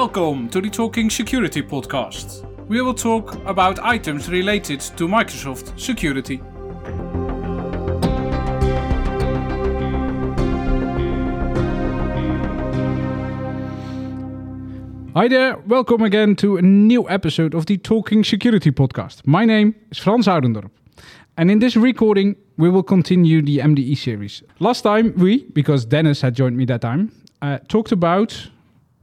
Welcome to the Talking Security podcast. We will talk about items related to Microsoft security. Hi there, welcome again to a new episode of the Talking Security podcast. My name is Frans Oudendorp, and in this recording, we will continue the MDE series. Last time, we, because Dennis had joined me that time, uh, talked about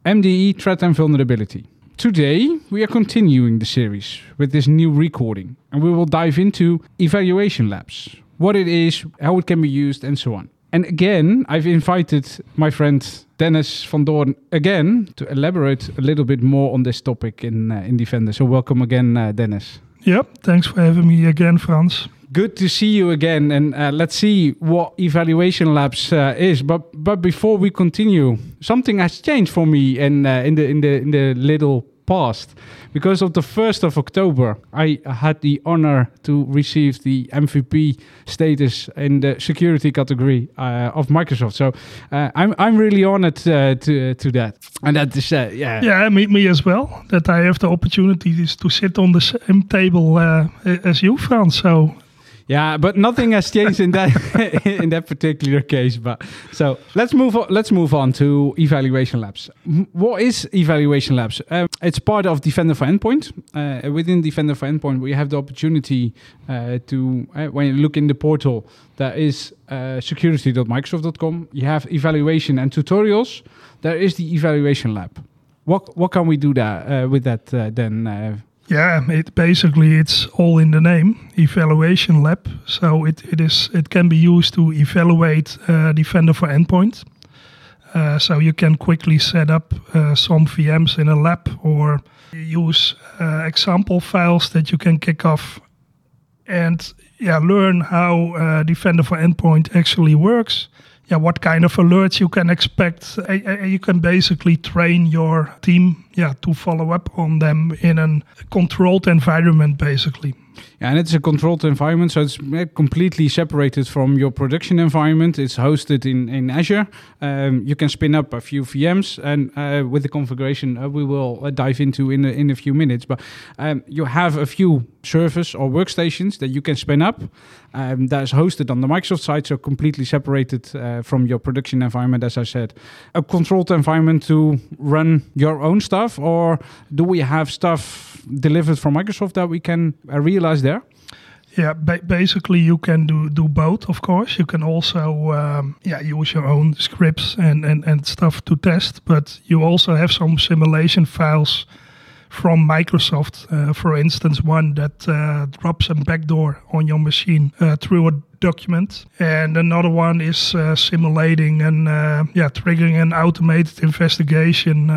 MDE threat and vulnerability. Today, we are continuing the series with this new recording, and we will dive into evaluation labs, what it is, how it can be used, and so on. And again, I've invited my friend Dennis van Doorn again to elaborate a little bit more on this topic in uh, in Defender. So welcome again, uh, Dennis. Yep, thanks for having me again, Frans. Good to see you again, and uh, let's see what evaluation labs uh, is. But but before we continue, something has changed for me in uh, in the in the in the little past because of the 1st of October I had the honor to receive the MVP status in the security category uh, of Microsoft so uh, I'm I'm really honored uh, to to that and that is uh, yeah Yeah, me, me as well. That I have the opportunities to sit on the same table uh, as you, Frans. So Yeah, but nothing has changed in that in that particular case. But so let's move on. Let's move on to evaluation labs. What is evaluation labs? Um, it's part of Defender for Endpoint. Uh, within Defender for Endpoint, we have the opportunity uh, to uh, when you look in the portal, there is uh, security.microsoft.com. You have evaluation and tutorials. There is the evaluation lab. What what can we do there uh, with that then? Yeah, it basically it's all in the name, evaluation lab. So it, it is it can be used to evaluate uh, Defender for Endpoint. Uh, so you can quickly set up uh, some VMs in a lab or use uh, example files that you can kick off and yeah, learn how uh, Defender for Endpoint actually works. Yeah, what kind of alerts you can expect. You can basically train your team, yeah, to follow up on them in a controlled environment, basically. Yeah, and it's a controlled environment, so it's uh, completely separated from your production environment. It's hosted in, in Azure. Um, you can spin up a few VMs, and uh, with the configuration, uh, we will uh, dive into in a, in a few minutes. But um, you have a few servers or workstations that you can spin up. Um, that is hosted on the Microsoft side, so completely separated uh, from your production environment, as I said. A controlled environment to run your own stuff, or do we have stuff delivered from Microsoft that we can uh, realize there? Yeah, ba- basically you can do do both. Of course, you can also um, yeah use your own scripts and, and and stuff to test, but you also have some simulation files from Microsoft. Uh, for instance, one that uh, drops a backdoor on your machine uh, through a document, and another one is uh, simulating and uh, yeah triggering an automated investigation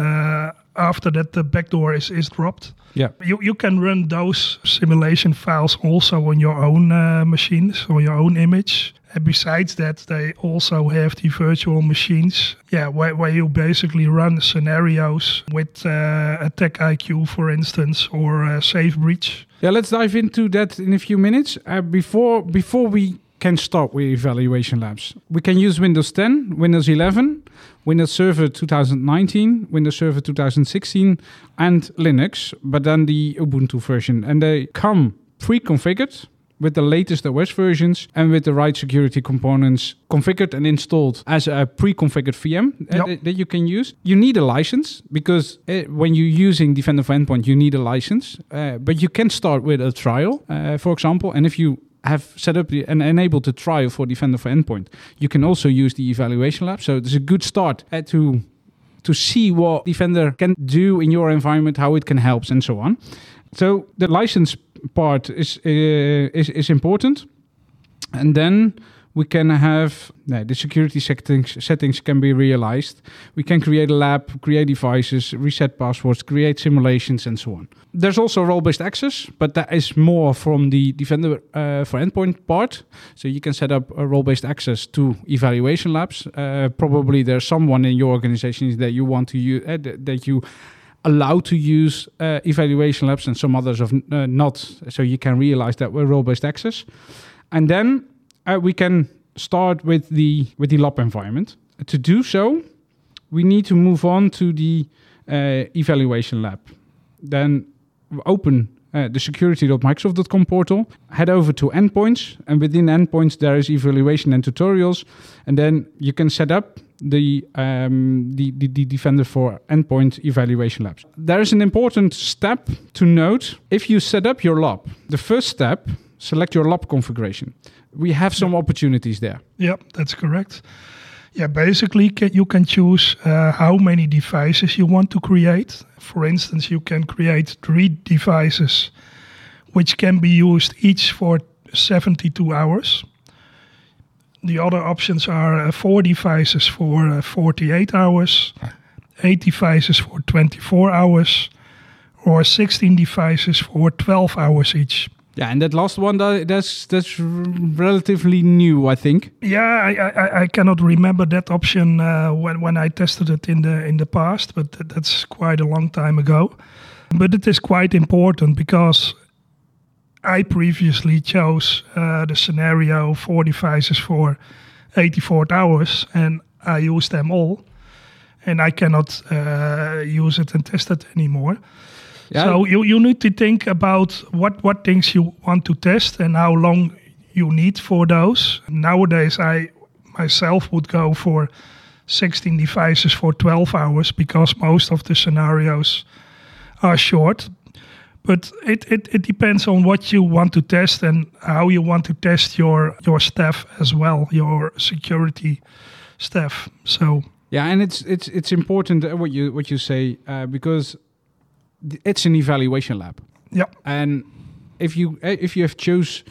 after that the backdoor is is dropped. Yeah. You, you can run those simulation files also on your own uh, machines, on your own image. And besides that, they also have the virtual machines, yeah, where, where you basically run scenarios with uh, Attack IQ, for instance, or uh, Safe Breach. Yeah, let's dive into that in a few minutes. Uh, before before we can start with evaluation labs, we can use Windows 10, Windows 11, Windows Server 2019, Windows Server 2016, and Linux, but then the Ubuntu version, and they come pre-configured with the latest OS versions and with the right security components configured and installed as a pre-configured VM uh, Yep. that, that you can use. You need a license because uh, when you're using Defender for Endpoint, you need a license. Uh, but you can start with a trial, uh, for example, and if you have set up and enabled the trial for Defender for Endpoint, you can also use the evaluation lab. So it's a good start to to see what Defender can do in your environment, how it can help, and so on. So the license part is uh, is is important, and then we can have the security settings settings can be realized. We can create a lab, create devices, reset passwords, create simulations, and so on. There's also role-based access, but that is more from the Defender uh, for Endpoint part. So you can set up a role-based access to evaluation labs. Uh, probably there's someone in your organization that you want to use uh, that you allow to use uh, evaluation labs, and some others of uh, not. So you can realize that we're role-based access, and then uh, we can start with the with the lab environment. To do so, we need to move on to the uh, evaluation lab. Then open uh, the security.microsoft.com portal, head over to endpoints, and within endpoints there is evaluation and tutorials, and then you can set up the, um, the, the, the Defender for Endpoint evaluation labs. There is an important step to note. If you set up your lab, the first step, select your lab configuration. We have some opportunities there. Yep, that's correct. Yeah, basically ca- you can choose uh, how many devices you want to create. For instance, you can create three devices which can be used each for 72 hours. The other options are uh, four devices for uh, 48 hours, eight devices for 24 hours, or 16 devices for 12 hours each. Yeah, and that last one, that, that's that's relatively new, I think. Yeah, I, I, I cannot remember that option uh, when when I tested it in the in the past, but that's quite a long time ago. But it is quite important because I previously chose uh, the scenario four devices for 84 hours, and I used them all, and I cannot uh, use it and test it anymore. Yeah. So you, you need to think about what, what things you want to test and how long you need for those. Nowadays, I myself would go for 16 devices for 12 hours because most of the scenarios are short. But it, it, it depends on what you want to test and how you want to test your, your staff as well, your security staff. So Yeah, and it's it's it's important uh, what you what you say uh, because it's an evaluation lab, yeah, and if you uh, if you have chose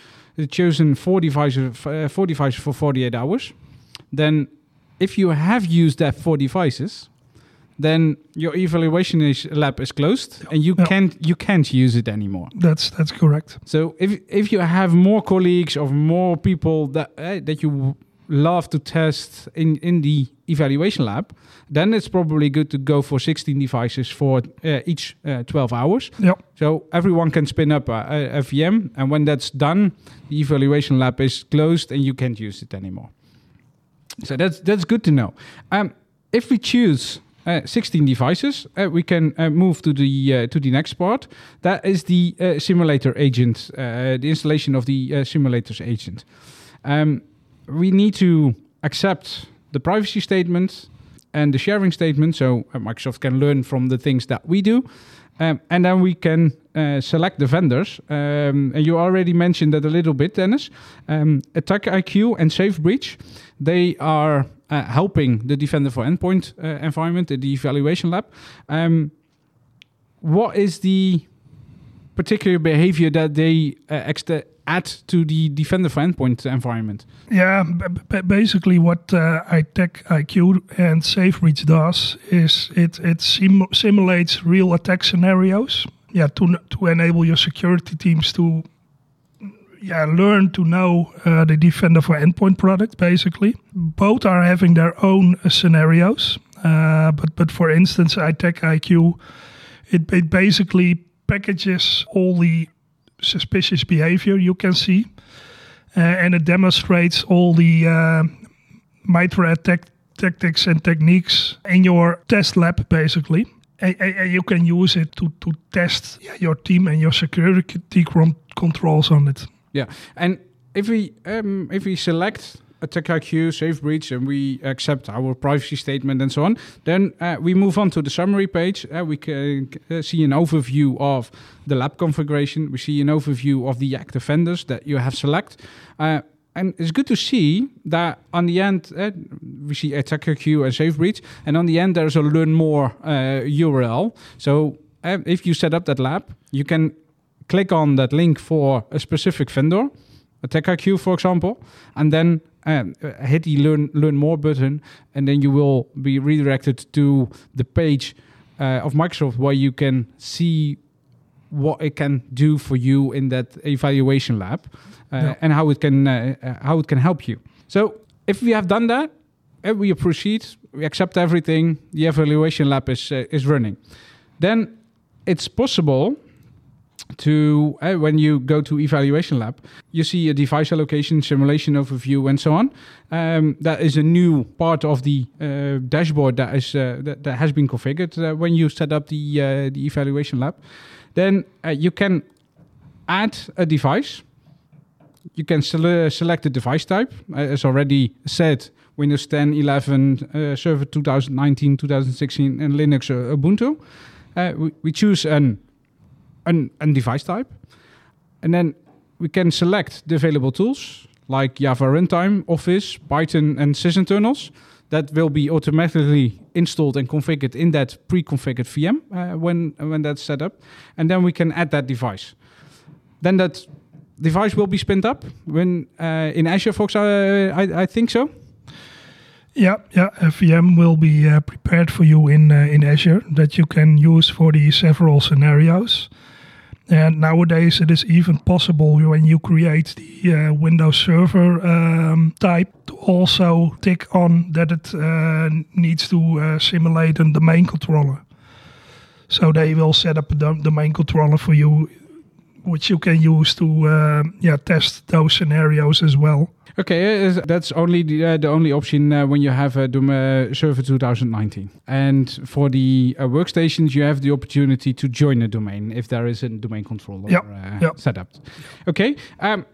chosen four devices uh, four devices for forty eight hours, then if you have used that four devices, then your evaluation is, lab is closed, and you Yeah. can't you can't use it anymore. that's that's correct. So if if you have more colleagues or more people that uh, that you love to test in in the evaluation lab, then it's probably good to go for 16 devices for uh, each uh, 12 hours. Yeah. So everyone can spin up a, a, VM, and when that's done, the evaluation lab is closed and you can't use it anymore. So that's that's good to know. Um, if we choose uh, 16 devices, uh, we can uh, move to the uh, to the next part. That is the uh, simulator agent, uh, the installation of the uh, simulators agent. Um, we need to accept the privacy statement and the sharing statement, so uh, Microsoft can learn from the things that we do. Um, and then we can uh, select the vendors. Um, and you already mentioned that a little bit, Dennis. Um, Attack IQ and SafeBreach, they are uh, helping the Defender for Endpoint uh, environment, the evaluation lab. Um, what is the particular behavior that they uh, ext- add to the Defender for Endpoint environment? Yeah, basically what uh, Attack IQ and SafeBreach does is it it sim- simulates real attack scenarios. Yeah, to to enable your security teams to yeah learn to know uh, the Defender for Endpoint product. Basically, both are having their own uh, scenarios. Uh, but but for instance, Attack IQ, it it basically packages all the suspicious behavior you can see uh, and it demonstrates all the uh, MITRE ATT&CK tactics and techniques in your test lab, basically. And, and- you can use it to, to test your team and your security controls on it. Yeah, and if we um, if we select Attack IQ, Safe Breach, and we accept our privacy statement and so on, then uh, we move on to the summary page. Uh, we can uh, see an overview of the lab configuration. We see an overview of the active vendors that you have select. Uh, and it's good to see that on the end uh, we see Attack IQ and Safe Breach, and on the end there's a learn more uh, URL. So uh, if you set up that lab, you can click on that link for a specific vendor, Attack IQ, for example, and then um, uh, hit the learn learn more button, and then you will be redirected to the page uh, of Microsoft where you can see what it can do for you in that evaluation lab uh, Yeah. and how it can uh, uh, how it can help you. So if we have done that, uh, we proceed, we accept everything, the evaluation lab is uh, is running. Then it's possible to uh, when you go to evaluation lab you see a device allocation simulation overview and so on. Um, that is a new part of the uh, dashboard that is uh, that, that has been configured uh, when you set up the uh, the evaluation lab. Then you can add a device. You can sele- select the device type. As already said windows 10 11 uh, server 2019 2016 and linux uh, ubuntu. Uh, we, we choose an, an an device type and then we can select the available tools like Java Runtime, Office, Python, and sysinternals. That will be automatically installed and configured in that pre-configured VM uh, when when that's set up, and then we can add that device. Then that device will be spinned up when uh, in Azure, folks. Uh, I, I think so. Yeah, yeah. A VM will be uh, prepared for you in uh, in Azure that you can use for the several scenarios. And nowadays, it is even possible when you create the uh, Windows Server um, type to also tick on that it uh, needs to uh, simulate a domain controller. So they will set up a dom- domain controller for you, which you can use to uh, yeah test those scenarios as well. Okay, uh, that's only the, uh, the only option uh, when you have a Doom uh, Server 2019. And for the uh, workstations, you have the opportunity to join a domain if there is a domain controller Yep, uh, yep. set up. Okay. Um,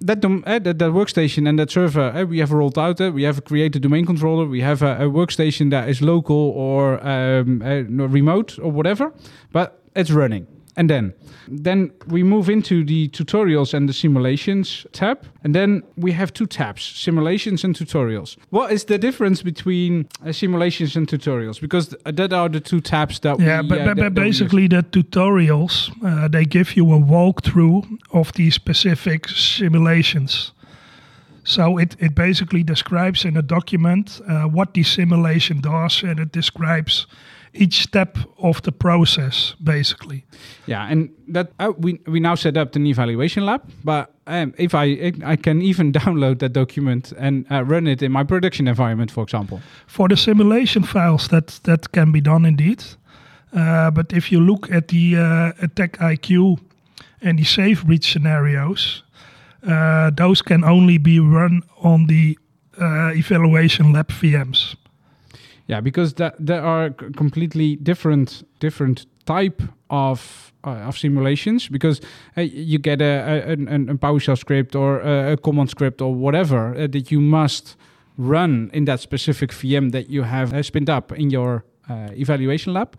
that, dom- uh, that that workstation and that server uh, we have rolled out. Uh, we have created a domain controller. We have a, a workstation that is local or um, uh, remote or whatever, but it's running. And then, then we move into the tutorials and the simulations tab, and then we have two tabs: simulations and tutorials. What is the difference between uh, simulations and tutorials? Because th- that are the two tabs that Yeah, we, but, uh, but, that- but that we use. basically the tutorials uh, they give you a walkthrough of the specific simulations. So it, it basically describes in a document uh, what the simulation does, and it describes each step of the process, basically. Yeah, and that uh, we we now set up an evaluation lab. But um, if I I can even download that document and uh, run it in my production environment, for example. For the simulation files, that that can be done indeed. Uh, but if you look at the uh, attack IQ and the safe breach scenarios, uh, those can only be run on the uh, evaluation lab VMs. Yeah, because that there are completely different different type of uh, of simulations. Because uh, you get a, a, a PowerShell script or a, a command script or whatever uh, that you must run in that specific VM that you have uh, spinned up in your uh, evaluation lab,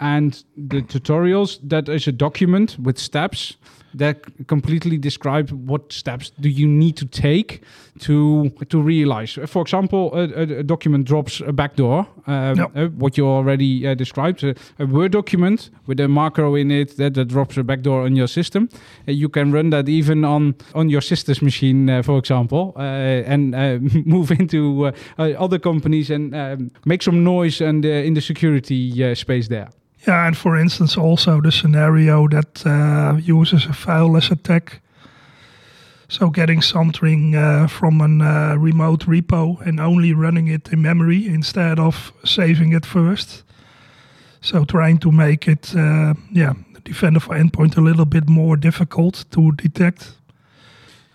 and the tutorials that is a document with steps that completely describe what steps do you need to take to to realize. For example, a, a, document drops a backdoor, um, Yep. uh, what you already uh, described, a, a Word document with a macro in it that, that drops a backdoor on your system. Uh, you can run that even on on your sister's machine, uh, for example, uh, and uh, move into uh, uh, other companies and um, make some noise and uh, in the security uh, space there. Yeah, and for instance, also the scenario that uh, uses a fileless attack. So getting something uh, from a uh, remote repo and only running it in memory instead of saving it first. So trying to make it, uh, yeah, Defender for Endpoint a little bit more difficult to detect.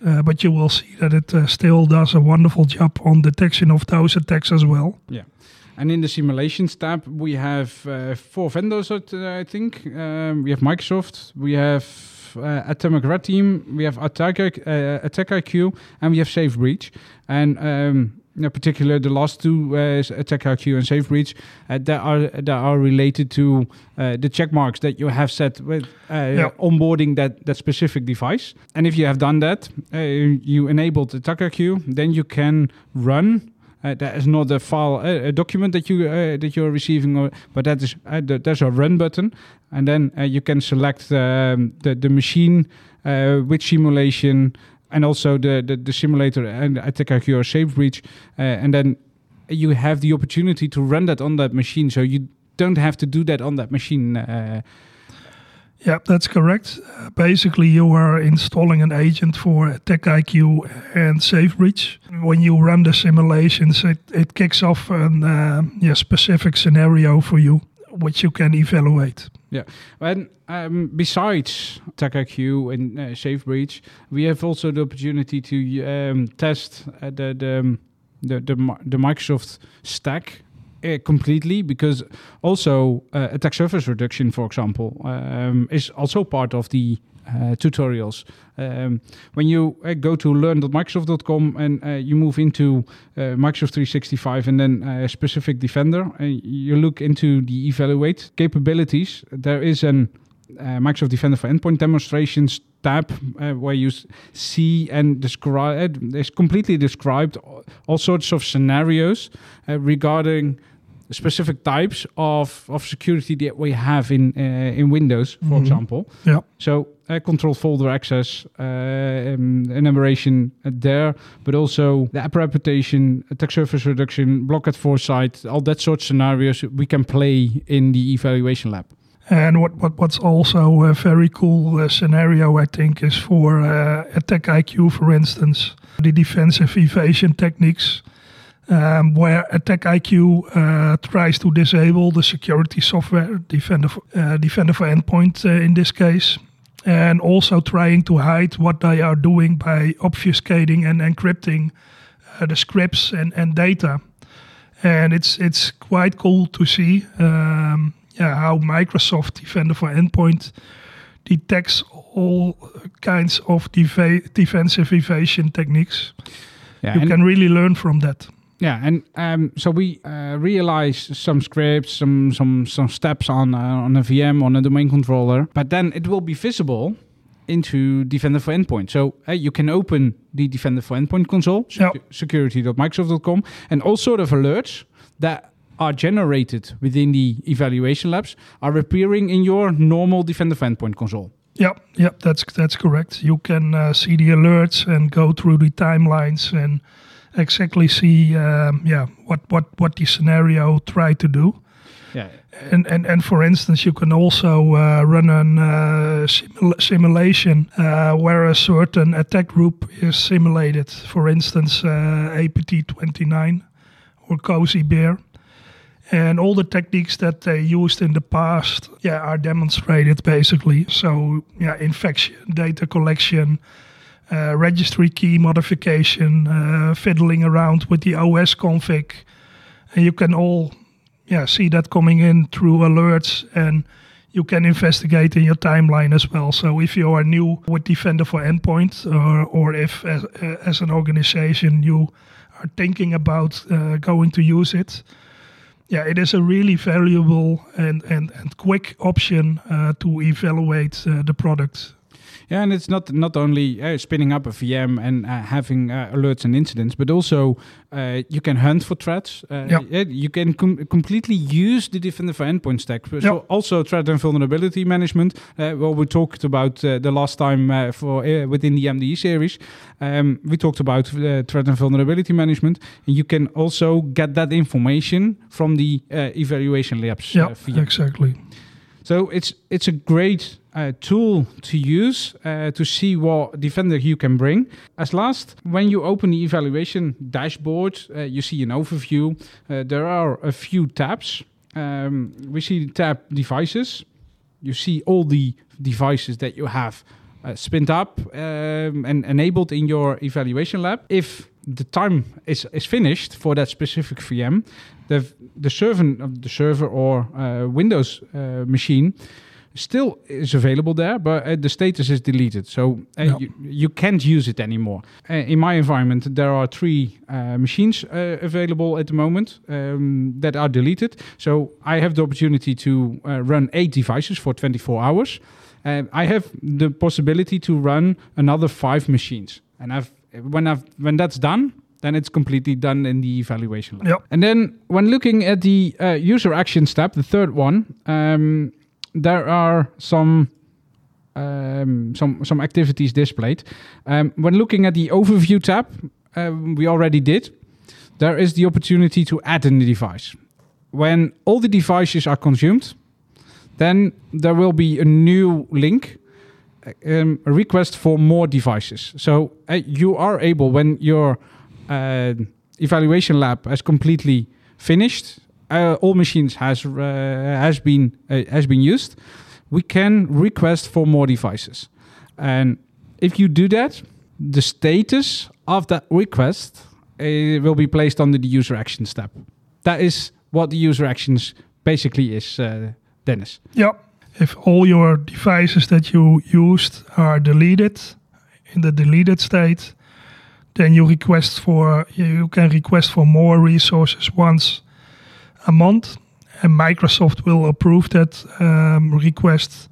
Uh, but you will see that it uh, still does a wonderful job on detection of those attacks as well. Yeah. And in the simulations tab, we have uh, four vendors, I think. Um, we have Microsoft, we have uh, Atomic Red Team, we have Attack, uh, Attack IQ, and we have Safe Breach. And um, in particular, the last two, uh, Attack IQ and Safe Breach, uh, that are that are related to uh, the check marks that you have set with uh, onboarding that that specific device. And if you have done that, uh, you enabled Attack IQ, then you can run that is not a file, uh, a document that you uh, that you're receiving, or, but that is uh, the, there's a run button, and then uh, you can select um, the the machine, uh, which simulation, and also the the, the simulator and attack IQ or safe breach, uh, and then you have the opportunity to run that on that machine, so you don't have to do that on that machine. Uh, Yeah, that's correct. Uh, basically, you are installing an agent for Attack IQ and Safe Breach. When you run the simulations, it, it kicks off a uh, yeah, specific scenario for you which you can evaluate. Yeah, and um, besides AttackIQ and uh, SafeBreach, we have also the opportunity to um, test uh, the the, um, the the the Microsoft stack uh, completely because also uh, attack surface reduction, for example, um, is also part of the uh, tutorials. Um, when you uh, go to learn.microsoft.com and uh, you move into Microsoft 365 and then a specific Defender, and you look into the evaluate capabilities, there is an Microsoft Defender for Endpoint demonstrations tab where you see and describe it's completely described all sorts of scenarios regarding specific types of, of security that we have in uh, in Windows, for Mhm. example. Yeah. So uh, control folder access, uh, um, enumeration there, but also the app reputation, attack surface reduction, block at first sight, all that sort of scenarios we can play in the evaluation lab. And what, what what's also a very cool uh, scenario, I think, is for uh, Attack IQ, for instance, the defensive evasion techniques, um, where Attack IQ uh, tries to disable the security software, Defender for, uh, Defender for Endpoint uh, in this case, and also trying to hide what they are doing by obfuscating and encrypting uh, the scripts and, and data. And it's it's quite cool to see. Um, yeah, how Microsoft Defender for Endpoint detects all kinds of defensive evasion techniques. Yeah, you can really learn from that. Yeah, and um, so we uh, realize some scripts, some some some steps on uh, on a VM on a domain controller, but then it will be visible into Defender for Endpoint. So uh, you can open the Defender for Endpoint console, secu- security.microsoft.com, and all sort of alerts that are generated within the evaluation labs are appearing in your normal Defender for Endpoint console. Yeah, yeah, that's that's correct. You can uh, see the alerts and go through the timelines and exactly see, um, yeah, what what what the scenario try to do. Yeah, And, and, and for instance, you can also uh, run a uh, simula- simulation uh, where a certain attack group is simulated. For instance, uh, APT29 or Cozy Bear. And all the techniques that they used in the past yeah, are demonstrated basically. So, yeah, infection, data collection, uh, registry key modification, uh, fiddling around with the OS config. And you can all yeah, see that coming in through alerts and you can investigate in your timeline as well. So if you are new with Defender for Endpoint or, or if as, as an organization you are thinking about uh, going to use it, yeah, it is a really valuable and, and, and quick option uh, to evaluate uh, the product. Yeah, and it's not not only uh, spinning up a VM and uh, having uh, alerts and incidents, but also uh, you can hunt for threats. Uh, Yeah. yeah, you can com- completely use the Defender for Endpoint stack. So Yeah. also threat and vulnerability management. Uh, well, we talked about uh, the last time uh, for uh, within the MDE series. Um, we talked about uh, threat and vulnerability management, and you can also get that information from the uh, evaluation labs. Yeah, uh, exactly. So it's it's a great uh, tool to use uh, to see what Defender you can bring. As last, when you open the evaluation dashboard, uh, you see an overview. Uh, there are a few tabs. Um, we see the tab devices. You see all the devices that you have uh, spinned up um, and enabled in your evaluation lab. If the time is, is finished for that specific VM, the the server the server or uh, Windows uh, machine still is available there, but uh, the status is deleted, so uh, you, you can't use it anymore. Uh, in my environment, there are three uh, machines uh, available at the moment um, that are deleted. So I have the opportunity to uh, run eight devices for 24 hours. Uh, I have the possibility to run another five machines, and I've when I've when that's done, then it's completely done in the evaluation. Yep. And then when looking at the uh, user action step, the third one, um, there are some um, some some activities displayed. Um, when looking at the overview tab, um, we already did. There is the opportunity to add a new device. When all the devices are consumed, then there will be a new link, um, a request for more devices. So uh, you are able, when your uh, evaluation lab has completely finished, uh, all machines has uh, has been uh, has been used, we can request for more devices, and if you do that, the status of that request uh, will be placed under the user actions tab. That is what the user actions basically is, Dennis. Yeah. If all your devices that you used are deleted in the deleted state, then you request for you can request for more resources once a month, and Microsoft will approve that um, request,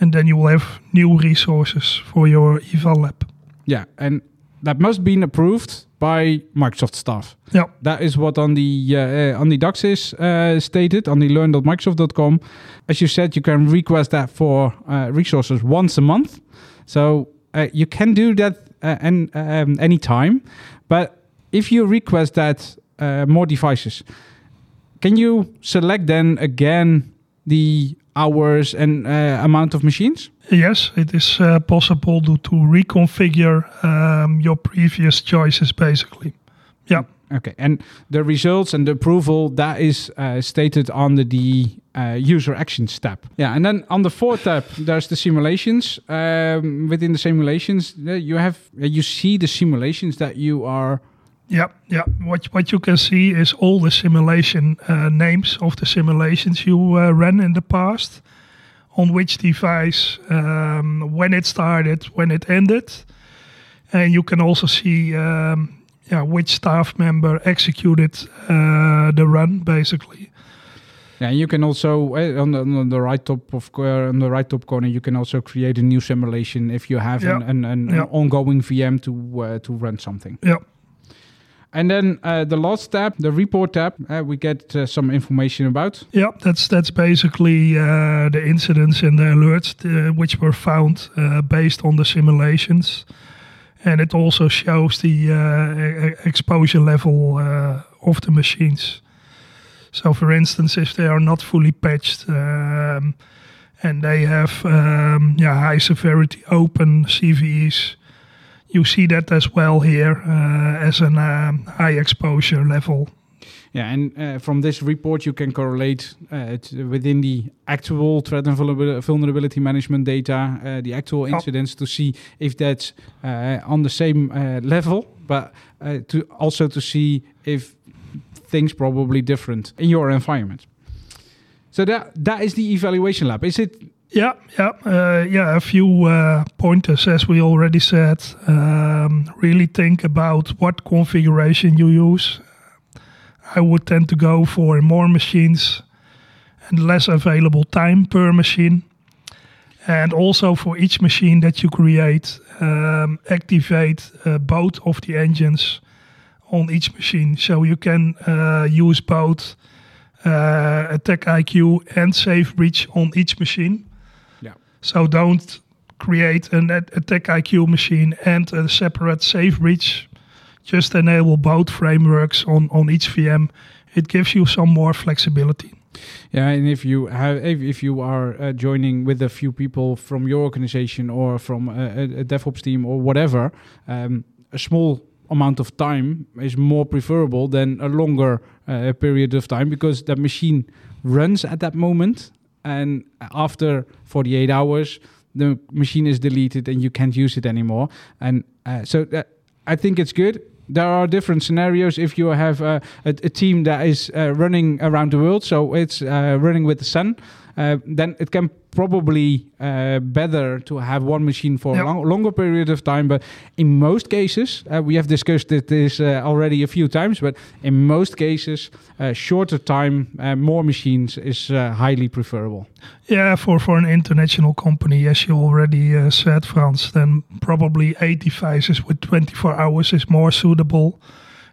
and then you will have new resources for your eval lab. Yeah, and that must be approved by Microsoft staff. Yeah. That is what on the uh, on the docs is uh, stated on the learn.microsoft.com. As you said, you can request that for uh, resources once a month. So uh, you can do that and um, anytime. But if you request that uh, more devices, can you select then again the hours and uh, amount of machines? Yes, it is uh, possible to, to reconfigure um, your previous choices basically. Yeah. Okay, and the results and the approval that is uh, stated under the uh, user actions tab. Yeah, and then on the fourth tab, there's the simulations. Um, within the simulations, you have uh, you see the simulations that you are. Yeah, yeah. What what you can see is all the simulation uh, names of the simulations you uh, ran in the past, on which device, um, when it started, when it ended, and you can also see um, yeah which staff member executed uh, the run basically. Yeah, and you can also uh, on, the, on the right top of co- on the right top corner, you can also create a new simulation if you have Yeah. an, an, an, Yeah. ongoing VM to uh, to run something. Yeah. And then uh, the last tab, the report tab, uh, we get uh, some information about. Yeah, that's that's basically uh, the incidents and the alerts uh, which were found uh, based on the simulations, and it also shows the uh, exposure level uh, of the machines. So, for instance, if they are not fully patched um, and they have um, yeah high severity open CVEs, you see that as well here uh, as an um, high exposure level. Yeah, and uh, from this report, you can correlate uh, within the actual threat and vulnerability management data, uh, the actual Ja. incidents, to see if that's uh, on the same uh, level, but uh, to also to see if things probably different in your environment. So that that is the evaluation lab. Is it? Yeah, yeah, uh, yeah. A few uh, pointers, as we already said. Um, really think about what configuration you use. I would tend to go for more machines and less available time per machine. And also for each machine that you create, um, activate uh, both of the engines on each machine. So you can uh, use both uh, Attack IQ and Safe Breach on each machine. Yeah. So don't create an Attack IQ machine and a separate Safe Breach. Just enable both frameworks on, on each VM. It gives you some more flexibility. Yeah, and if you have, if, if you are uh, joining with a few people from your organization or from a, a, DevOps team or whatever, um, a small amount of time is more preferable than a longer uh, period of time because the machine runs at that moment, and after 48 hours, the machine is deleted and you can't use it anymore. And uh, so that, I think it's good. There are different scenarios if you have uh, a, a team that is uh, running around the world, so it's uh, running with the sun. Uh, then it can probably uh, better to have one machine for Yeah. a long, longer period of time. But in most cases, uh, we have discussed this uh, already a few times. But in most cases, uh, shorter time, uh, more machines is uh, highly preferable. Yeah, for, for an international company, as you already uh, said, Frans, then probably eight devices with 24 hours is more suitable.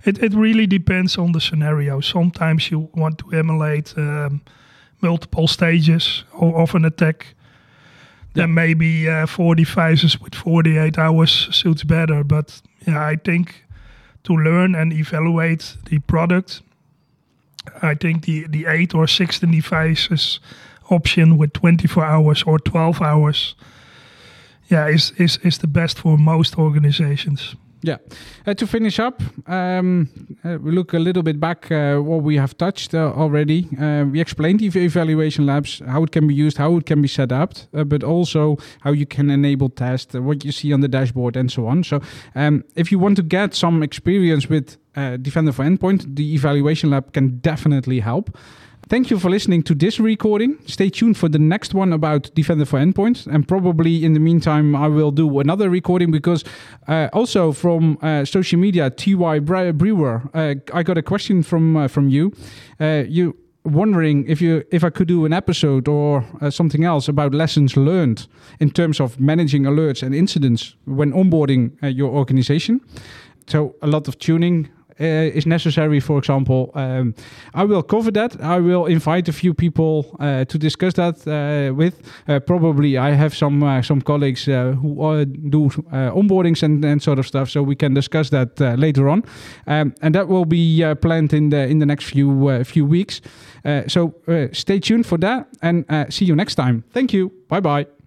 It, it really depends on the scenario. Sometimes you want to emulate um, multiple stages of, of an attack. Then maybe uh, four devices with 48 hours suits better. But yeah, I think to learn and evaluate the product, I think the, the 8 or 16 devices option with 24 hours or 12 hours yeah is is is the best for most organizations Yeah. Uh, to finish up, um, uh, we look a little bit back uh, what we have touched uh, already. Uh, we explained the evaluation labs, how it can be used, how it can be set up, uh, but also how you can enable test, uh, what you see on the dashboard, and so on. So, um, if you want to get some experience with Defender for Endpoint, the evaluation lab can definitely help. Thank you for listening to this recording. Stay tuned for the next one about Defender for Endpoint. And probably in the meantime, I will do another recording because uh, also from uh, social media, TY Brewer, uh, I got a question from uh, from you. Uh, you wondering if you if I could do an episode or uh, something else about lessons learned in terms of managing alerts and incidents when onboarding your organization. So a lot of tuning Eh, is necessary, for example, um, I will cover that. I will invite a few people uh, to discuss that uh, with. Probably I have some some colleagues who uh, do onboardings and, and sort of stuff, so we can discuss that later on. Um, and that will be planned in the in the next few few weeks. So stay tuned for that, and see you next time. Thank you. Bye bye.